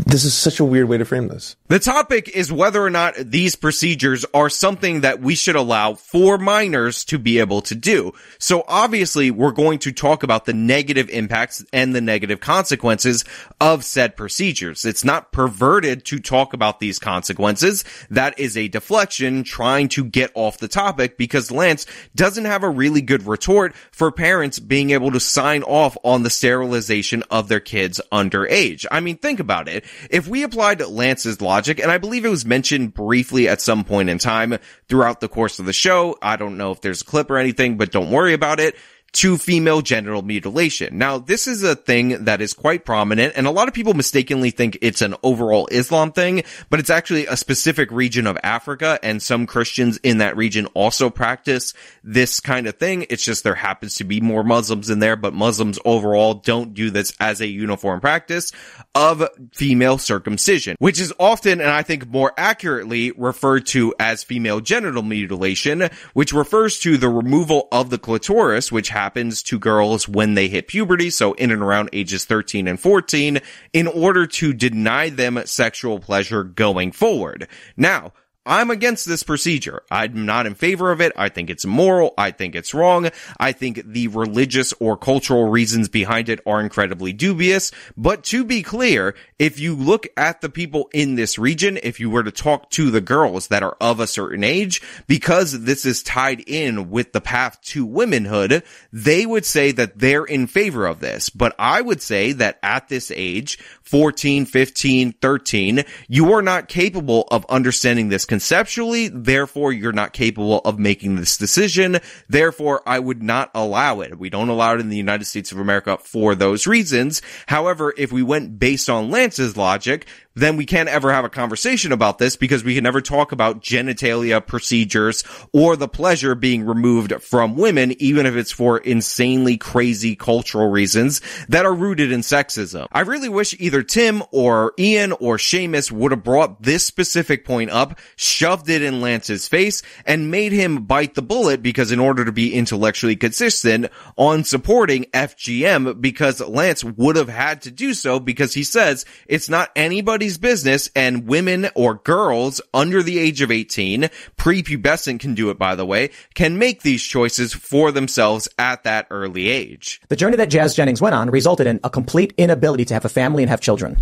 This is such a weird way to frame this. The topic is whether or not these procedures are something that we should allow for minors to be able to do. So obviously we're going to talk about the negative impacts and the negative consequences of said procedures. It's not perverted to talk about these consequences. That is a deflection trying to get off the topic because Lance doesn't have a really good retort for parents being able to sign off on the sterilization of their kids underage. I mean, think about it. If we applied Lance's logic, and I believe it was mentioned briefly at some point in time throughout the course of the show, I don't know if there's a clip or anything, but don't worry about it. To female genital mutilation. Now, this is a thing that is quite prominent and a lot of people mistakenly think it's an overall Islam thing, but it's actually a specific region of Africa and some Christians in that region also practice this kind of thing. It's just there happens to be more Muslims in there, but Muslims overall don't do this as a uniform practice of female circumcision, which is often, and I think more accurately, referred to as female genital mutilation, which refers to the removal of the clitoris, which happens to girls when they hit puberty, so in and around ages 13 and 14, in order to deny them sexual pleasure going forward. Now, I'm against this procedure. I'm not in favor of it. I think it's immoral. I think it's wrong. I think the religious or cultural reasons behind it are incredibly dubious. But to be clear, if you look at the people in this region, if you were to talk to the girls that are of a certain age, because this is tied in with the path to womanhood, they would say that they're in favor of this. But I would say that at this age, 14, 15, 13, you are not capable of understanding this conceptually. Therefore, you're not capable of making this decision. Therefore, I would not allow it. We don't allow it in the United States of America for those reasons. However, if we went based on Lance's logic, then we can't ever have a conversation about this because we can never talk about genitalia procedures or the pleasure being removed from women, even if it's for insanely crazy cultural reasons that are rooted in sexism. I really wish either Tim or Ian or Seamus would have brought this specific point up, shoved it in Lance's face, and made him bite the bullet because in order to be intellectually consistent on supporting FGM, because Lance would have had to do so because he says it's not anybody business and women or girls under the age of 18, prepubescent can do it by the way, can make these choices for themselves at that early age. The journey that Jazz Jennings went on resulted in a complete inability to have a family and have children.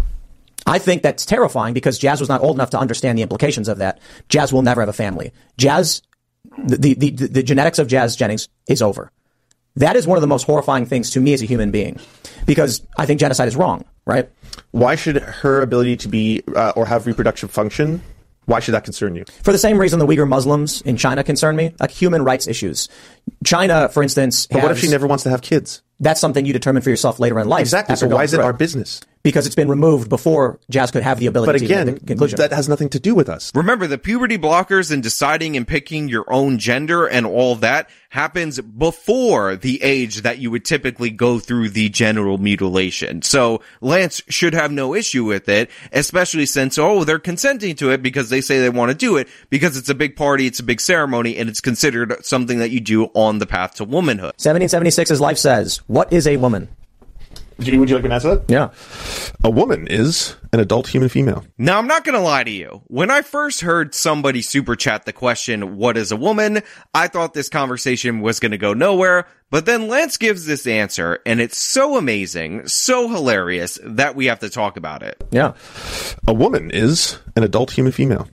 I think that's terrifying because Jazz was not old enough to understand the implications of that. Jazz will never have a family. Jazz, the, the, the, the genetics of Jazz Jennings is over. That is one of the most horrifying things to me as a human being because I think genocide is wrong, right? Why should her ability to be uh, or have reproductive function? Why should that concern you? For the same reason the Uyghur Muslims in China concern me, like human rights issues. China, for instance, but what if she never wants to have kids? That's something you determine for yourself later in life. Exactly. So why is it our business? Because it's been removed before Jazz could have the ability but to again, make conclusion. that has nothing to do with us. Remember, the puberty blockers and deciding and picking your own gender and all that happens before the age that you would typically go through the genital mutilation. So Lance should have no issue with it, especially since, oh, they're consenting to it because they say they want to do it because it's a big party, it's a big ceremony, and it's considered something that you do on the path to womanhood. 1776 as life says, what is a woman? Would you, would you like me to answer that? Yeah. A woman is an adult human female. Now, I'm not gonna lie to you. When I first heard somebody super chat the question, what is a woman? I thought this conversation was gonna go nowhere, but then Lance gives this answer, and it's so amazing, so hilarious, that we have to talk about it. Yeah. A woman is an adult human female.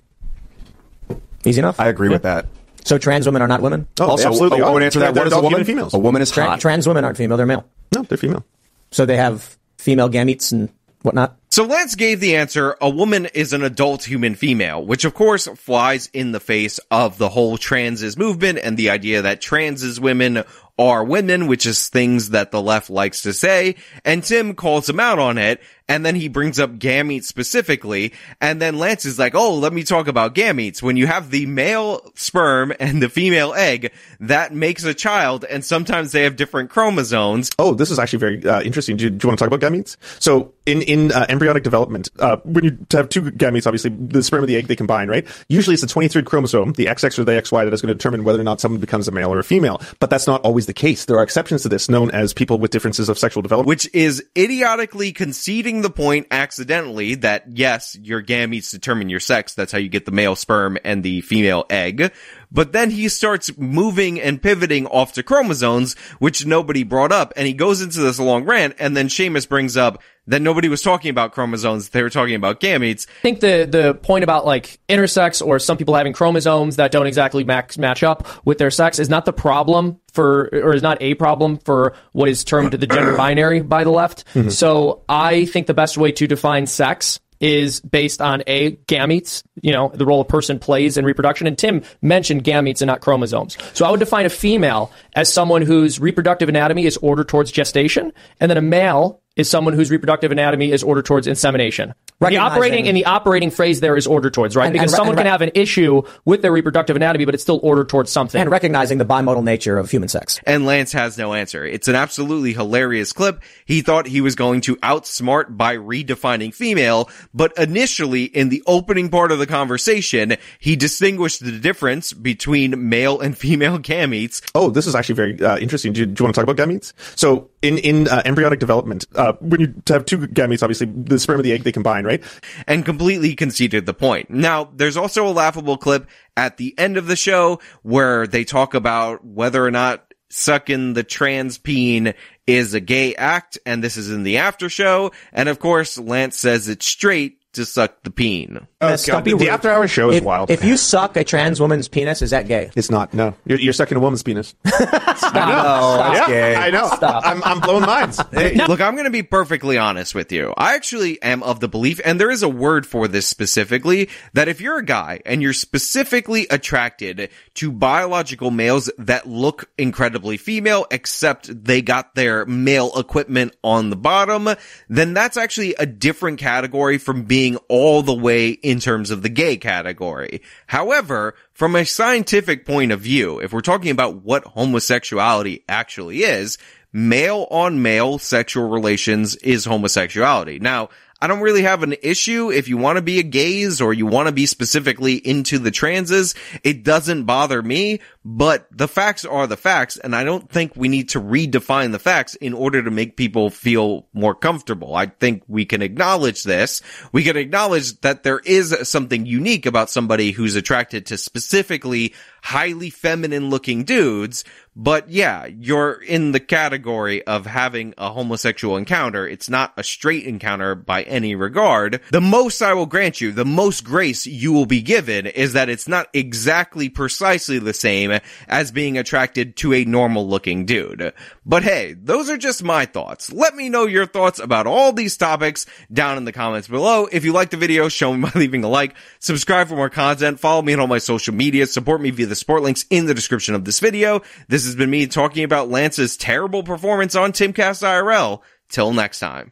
Easy enough. I agree with that. So trans women are not women? Oh, Also, absolutely. I, I would answer that. They're What is a adult woman? females. A woman is Tra- hot. trans women aren't female, they're male. No, they're female. So they have female gametes and whatnot. So Lance gave the answer, a woman is an adult human female, which of course flies in the face of the whole transes movement and the idea that transes women are women, which is things that the left likes to say. And Tim calls him out on it. And then he brings up gametes specifically. And then Lance is like, Oh, let me talk about gametes. When you have the male sperm and the female egg, that makes a child. And sometimes they have different chromosomes. Oh, this is actually very uh, interesting. Do you, do you want to talk about gametes? So, in in uh, embryonic development, uh, when you have two gametes, obviously the sperm and the egg they combine, right? Usually, it's the 23rd chromosome, the XX or the XY, that is going to determine whether or not someone becomes a male or a female. But that's not always the case. There are exceptions to this, known as people with differences of sexual development. which is idiotically conceding the point accidentally that yes, your gametes determine your sex. That's how you get the male sperm and the female egg. But then he starts moving and pivoting off to chromosomes, which nobody brought up. And he goes into this long rant. And then Seamus brings up that nobody was talking about chromosomes. They were talking about gametes. I think the the point about like intersex or some people having chromosomes that don't exactly max, match up with their sex is not the problem for or is not a problem for what is termed the gender binary by the left. Mm-hmm. So I think the best way to define sex is based on a gametes, you know, the role a person plays in reproduction. And Tim mentioned gametes and not chromosomes. So I would define a female as someone whose reproductive anatomy is ordered towards gestation, and then a male is someone whose reproductive anatomy is ordered towards insemination. Right. The operating and the operating phrase there is ordered towards, right? And- because and- someone and- can have an issue with their reproductive anatomy, but it's still ordered towards something. And recognizing the bimodal nature of human sex. And Lance has no answer. It's an absolutely hilarious clip. He thought he was going to outsmart by redefining female, but initially in the opening part of the conversation, he distinguished the difference between male and female gametes. Oh, this is actually very uh, interesting. Do you, do you want to talk about gametes? So, in in uh, embryonic development, uh, when you have two gametes, obviously the sperm and the egg they combine, right? and completely conceded the point. Now, there's also a laughable clip at the end of the show where they talk about whether or not sucking the trans peen is a gay act, and this is in the after show. And of course, Lance says it's straight to suck the peen. Oh, God, the, the after hour show is if, wild. If you suck a trans woman's penis, is that gay? it's not. No, you're, you're sucking a woman's penis. Stop. yeah, gay. I know. Stop. I'm, I'm blowing minds. Hey, look, I'm going to be perfectly honest with you. I actually am of the belief, and there is a word for this specifically, that if you're a guy and you're specifically attracted to biological males that look incredibly female, except they got their male equipment on the bottom, then that's actually a different category from being all the way in terms of the gay category. However, from a scientific point of view, if we're talking about what homosexuality actually is, male on male sexual relations is homosexuality. Now, I don't really have an issue if you want to be a gaze or you want to be specifically into the transes. It doesn't bother me, but the facts are the facts. And I don't think we need to redefine the facts in order to make people feel more comfortable. I think we can acknowledge this. We can acknowledge that there is something unique about somebody who's attracted to specifically highly feminine looking dudes. But yeah, you're in the category of having a homosexual encounter. It's not a straight encounter by any regard. The most I will grant you, the most grace you will be given is that it's not exactly precisely the same as being attracted to a normal looking dude. But hey, those are just my thoughts. Let me know your thoughts about all these topics down in the comments below. If you liked the video, show me by leaving a like, subscribe for more content, follow me on all my social media, support me via the support links in the description of this video. This has been me talking about Lance's terrible performance on Timcast IRL. Till next time.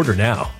Order now.